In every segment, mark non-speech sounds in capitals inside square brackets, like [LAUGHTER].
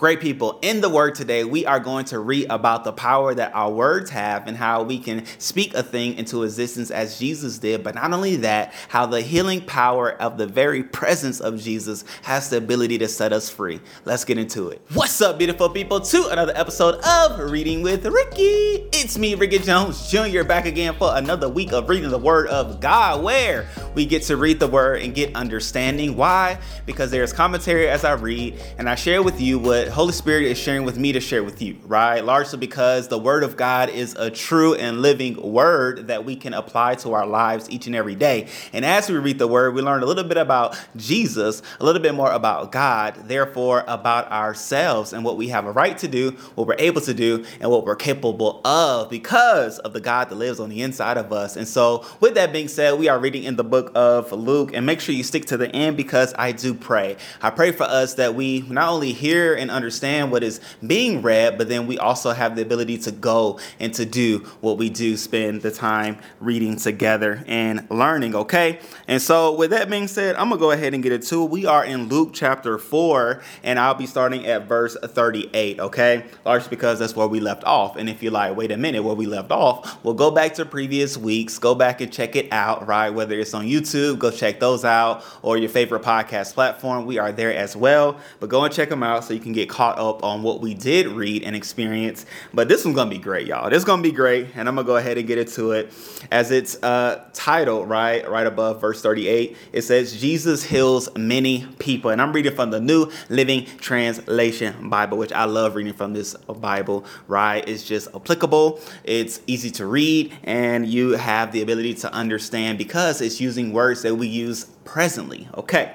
Great people, in the word today, we are going to read about the power that our words have and how we can speak a thing into existence as Jesus did. But not only that, how the healing power of the very presence of Jesus has the ability to set us free. Let's get into it. What's up, beautiful people, to another episode of Reading with Ricky. It's me, Ricky Jones Jr., back again for another week of reading the word of God, where we get to read the word and get understanding. Why? Because there's commentary as I read, and I share with you what Holy Spirit is sharing with me to share with you, right? Largely because the Word of God is a true and living Word that we can apply to our lives each and every day. And as we read the Word, we learn a little bit about Jesus, a little bit more about God, therefore about ourselves and what we have a right to do, what we're able to do, and what we're capable of because of the God that lives on the inside of us. And so, with that being said, we are reading in the book of Luke, and make sure you stick to the end because I do pray. I pray for us that we not only hear and understand what is being read, but then we also have the ability to go and to do what we do, spend the time reading together and learning, okay? And so, with that being said, I'm gonna go ahead and get it. We are in Luke chapter 4, and I'll be starting at verse 38, okay? Largely because that's where we left off. And if you're like, wait a minute, where we left off, we'll go back to previous weeks, go back and check it out, right? Whether it's on YouTube, go check those out, or your favorite podcast platform, we are there as well. But go and check them out so you can get caught up on what we did read and experience. But this one's gonna be great, y'all. This is gonna be great, and I'm gonna go ahead and get into it. As it's uh, titled, right, right above verse 38, it says, Jesus heals many people. And I'm reading from the New Living Translation Bible, which I love reading from this Bible, right? It's just applicable, it's easy to read, and you have the ability to understand because it's using words that we use presently, okay?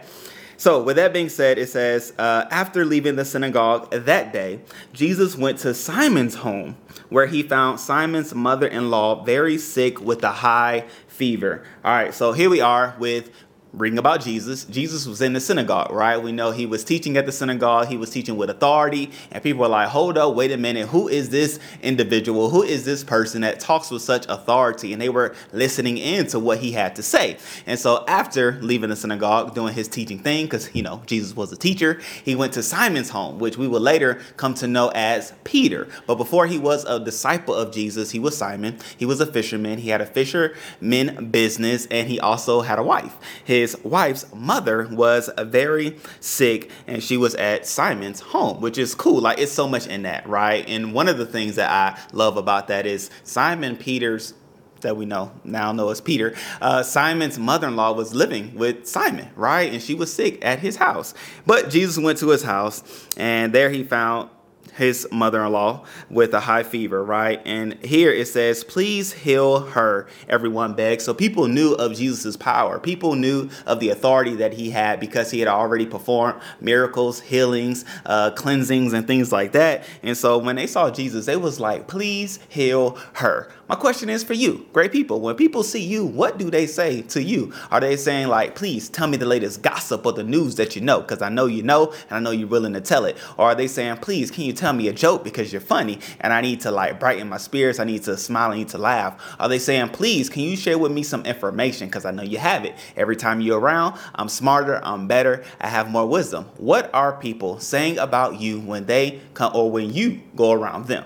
So, with that being said, it says, uh, after leaving the synagogue that day, Jesus went to Simon's home, where he found Simon's mother in law very sick with a high fever. All right, so here we are with reading about Jesus. Jesus was in the synagogue, right? We know he was teaching at the synagogue. He was teaching with authority. And people were like, hold up, wait a minute. Who is this individual? Who is this person that talks with such authority? And they were listening in to what he had to say. And so after leaving the synagogue, doing his teaching thing, because, you know, Jesus was a teacher, he went to Simon's home, which we will later come to know as Peter. But before he was a disciple of Jesus, he was Simon. He was a fisherman. He had a fisherman business, and he also had a wife. His his wife's mother was very sick and she was at Simon's home, which is cool. Like it's so much in that, right? And one of the things that I love about that is Simon Peter's that we know now know as Peter, uh, Simon's mother in law was living with Simon, right? And she was sick at his house. But Jesus went to his house, and there he found his mother in law with a high fever, right? And here it says, Please heal her, everyone begged. So people knew of Jesus' power. People knew of the authority that he had because he had already performed miracles, healings, uh, cleansings, and things like that. And so when they saw Jesus, they was like, Please heal her. My question is for you, great people. When people see you, what do they say to you? Are they saying, like, please tell me the latest gossip or the news that you know? Because I know you know and I know you're willing to tell it. Or are they saying, please, can you tell me a joke because you're funny and I need to, like, brighten my spirits? I need to smile, I need to laugh. Are they saying, please, can you share with me some information? Because I know you have it. Every time you're around, I'm smarter, I'm better, I have more wisdom. What are people saying about you when they come or when you go around them?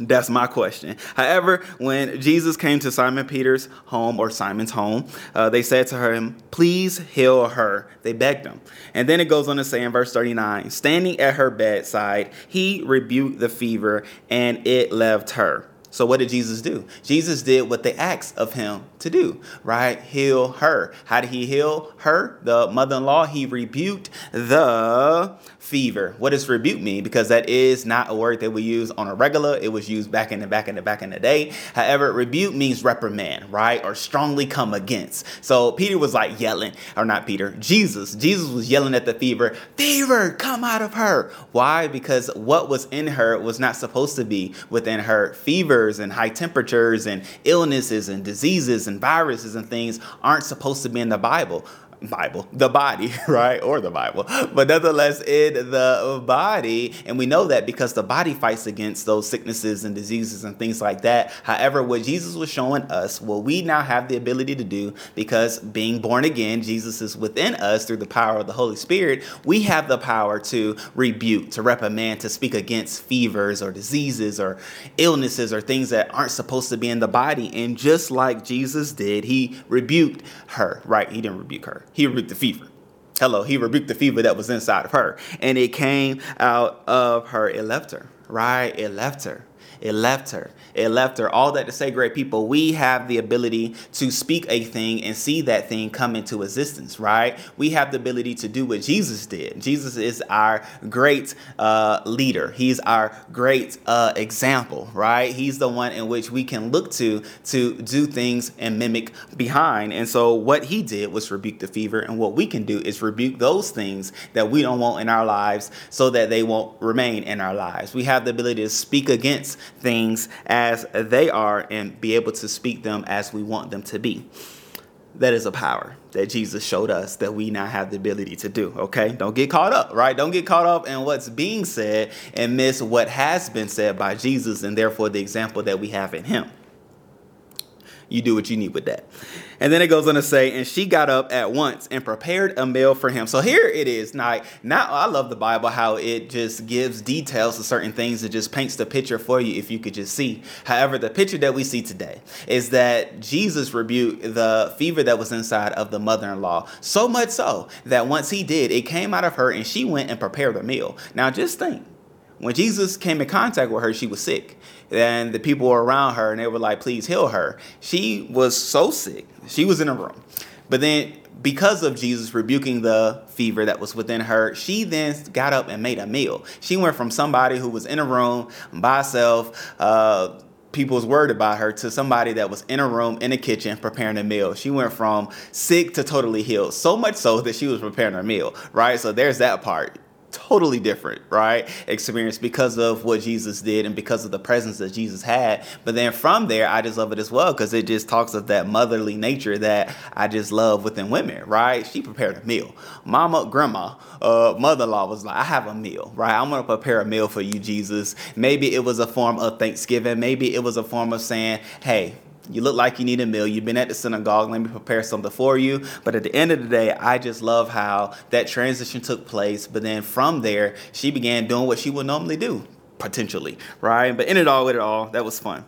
That's my question. However, when Jesus came to Simon Peter's home or Simon's home, uh, they said to him, Please heal her. They begged him. And then it goes on to say in verse 39 Standing at her bedside, he rebuked the fever and it left her. So, what did Jesus do? Jesus did what they asked of him to do, right? Heal her. How did he heal her? The mother in law, he rebuked the fever. What does rebuke mean? Because that is not a word that we use on a regular. It was used back in the back in the back in the day. However, rebuke means reprimand, right? Or strongly come against. So Peter was like yelling, or not Peter, Jesus. Jesus was yelling at the fever, fever, come out of her. Why? Because what was in her was not supposed to be within her. And high temperatures and illnesses and diseases and viruses and things aren't supposed to be in the Bible Bible, the body, [LAUGHS] right? Or the Bible, but nonetheless in the body. And we know that because the body fights against those sicknesses and diseases and things like that. However, what Jesus was showing us, what we now have the ability to do, because being born again, Jesus is within us through the power of the Holy Spirit, we have the power to rebuke, to reprimand, to speak against fevers or diseases or illnesses or things that aren't supposed to be in the body. And just like Jesus did, he rebuked her, right? He didn't rebuke her, he rebuked the fever. Hello, he rebuked the fever that was inside of her. And it came out of her. It left her, right? It left her. It left her. It left her. All that to say, great people, we have the ability to speak a thing and see that thing come into existence, right? We have the ability to do what Jesus did. Jesus is our great uh, leader, He's our great uh, example, right? He's the one in which we can look to to do things and mimic behind. And so, what He did was rebuke the fever, and what we can do is rebuke those things that we don't want in our lives so that they won't remain in our lives. We have the ability to speak against things as they are and be able to speak them as we want them to be. That is a power that Jesus showed us that we now have the ability to do. Okay? Don't get caught up, right? Don't get caught up in what's being said and miss what has been said by Jesus and therefore the example that we have in Him you do what you need with that. And then it goes on to say, and she got up at once and prepared a meal for him. So here it is. Now, now I love the Bible how it just gives details to certain things. It just paints the picture for you if you could just see. However, the picture that we see today is that Jesus rebuked the fever that was inside of the mother-in-law. So much so that once he did, it came out of her and she went and prepared a meal. Now just think when Jesus came in contact with her, she was sick. And the people were around her and they were like, please heal her. She was so sick. She was in a room. But then, because of Jesus rebuking the fever that was within her, she then got up and made a meal. She went from somebody who was in a room by herself, uh, people was worried about her to somebody that was in a room in a kitchen preparing a meal. She went from sick to totally healed, so much so that she was preparing her meal, right? So there's that part totally different, right? Experience because of what Jesus did and because of the presence that Jesus had. But then from there, I just love it as well because it just talks of that motherly nature that I just love within women, right? She prepared a meal. Mama, grandma, uh, mother in law was like, I have a meal, right? I'm going to prepare a meal for you, Jesus. Maybe it was a form of thanksgiving. Maybe it was a form of saying, hey, you look like you need a meal. You've been at the synagogue. Let me prepare something for you. But at the end of the day, I just love how that transition took place. But then from there, she began doing what she would normally do, potentially, right? But in it all, with it all, that was fun.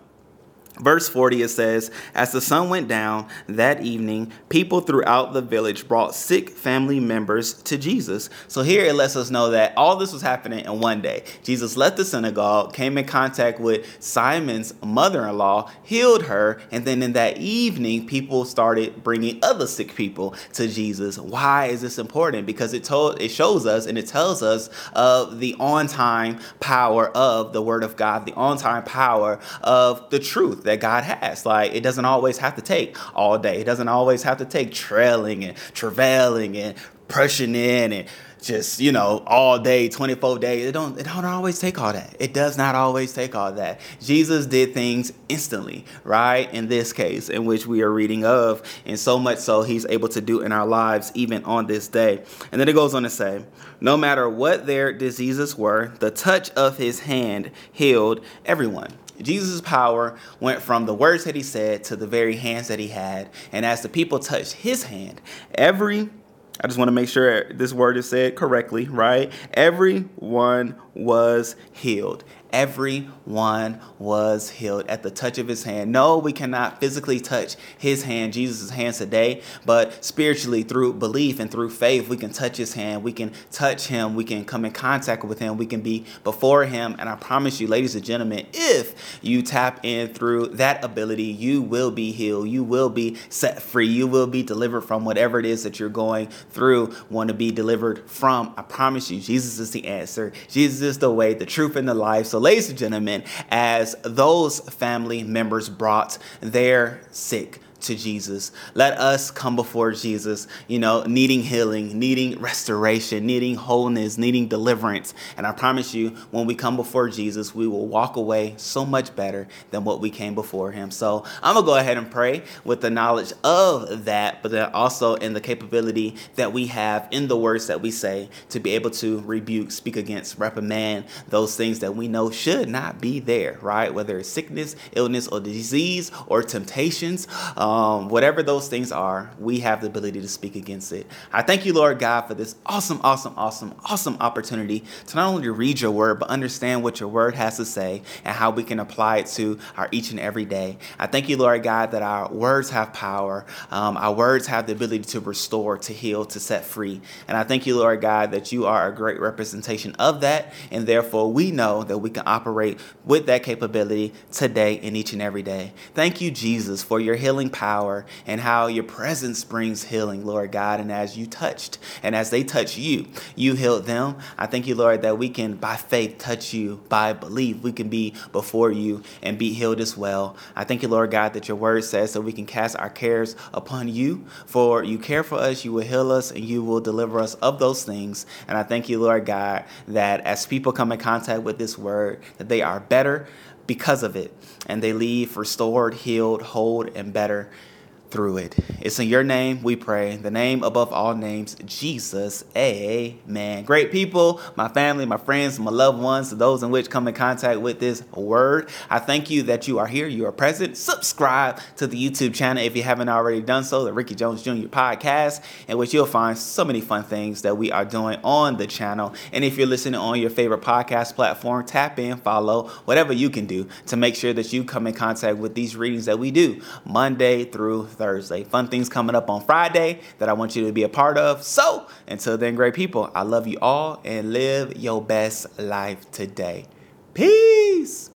Verse 40 it says, As the sun went down that evening, people throughout the village brought sick family members to Jesus. So here it lets us know that all this was happening in one day. Jesus left the synagogue, came in contact with Simon's mother in law, healed her, and then in that evening, people started bringing other sick people to Jesus. Why is this important? Because it told it shows us and it tells us of the on time power of the Word of God, the on time power of the truth that God has. Like it doesn't always have to take all day. It doesn't always have to take trailing and travailing and pushing in and just you know all day 24 days. It don't it don't always take all that. It does not always take all that. Jesus did things instantly right in this case in which we are reading of and so much so he's able to do in our lives even on this day. And then it goes on to say no matter what their diseases were the touch of his hand healed everyone Jesus' power went from the words that he said to the very hands that he had. And as the people touched his hand, every I just want to make sure this word is said correctly, right? Everyone was healed everyone was healed at the touch of his hand. No, we cannot physically touch his hand, Jesus' hands today, but spiritually through belief and through faith, we can touch his hand. We can touch him. We can come in contact with him. We can be before him. And I promise you, ladies and gentlemen, if you tap in through that ability, you will be healed. You will be set free. You will be delivered from whatever it is that you're going through, want to be delivered from. I promise you, Jesus is the answer. Jesus is the way, the truth, and the life. So, ladies and gentlemen, as those family members brought their sick to Jesus. Let us come before Jesus, you know, needing healing, needing restoration, needing wholeness, needing deliverance. And I promise you, when we come before Jesus, we will walk away so much better than what we came before him. So I'm going to go ahead and pray with the knowledge of that, but then also in the capability that we have in the words that we say to be able to rebuke, speak against, reprimand those things that we know should not be there, right? Whether it's sickness, illness, or disease, or temptations. Um, um, whatever those things are, we have the ability to speak against it. I thank you, Lord God, for this awesome, awesome, awesome, awesome opportunity to not only read your word, but understand what your word has to say and how we can apply it to our each and every day. I thank you, Lord God, that our words have power. Um, our words have the ability to restore, to heal, to set free. And I thank you, Lord God, that you are a great representation of that. And therefore, we know that we can operate with that capability today and each and every day. Thank you, Jesus, for your healing power and how your presence brings healing, Lord God. And as you touched and as they touch you, you healed them. I thank you, Lord, that we can by faith touch you, by belief, we can be before you and be healed as well. I thank you, Lord God, that your word says that we can cast our cares upon you. For you care for us, you will heal us, and you will deliver us of those things. And I thank you, Lord God, that as people come in contact with this word, that they are better because of it. And they leave restored, healed, whole, and better through it. It's in your name we pray, the name above all names, Jesus. Amen. Great people, my family, my friends, my loved ones, those in which come in contact with this word. I thank you that you are here, you are present. Subscribe to the YouTube channel if you haven't already done so, the Ricky Jones Jr. podcast, in which you'll find so many fun things that we are doing on the channel. And if you're listening on your favorite podcast platform, tap in, follow, whatever you can do to make sure that you come in contact with these readings that we do Monday through Thursday. Fun things coming up on Friday that I want you to be a part of. So, until then, great people, I love you all and live your best life today. Peace.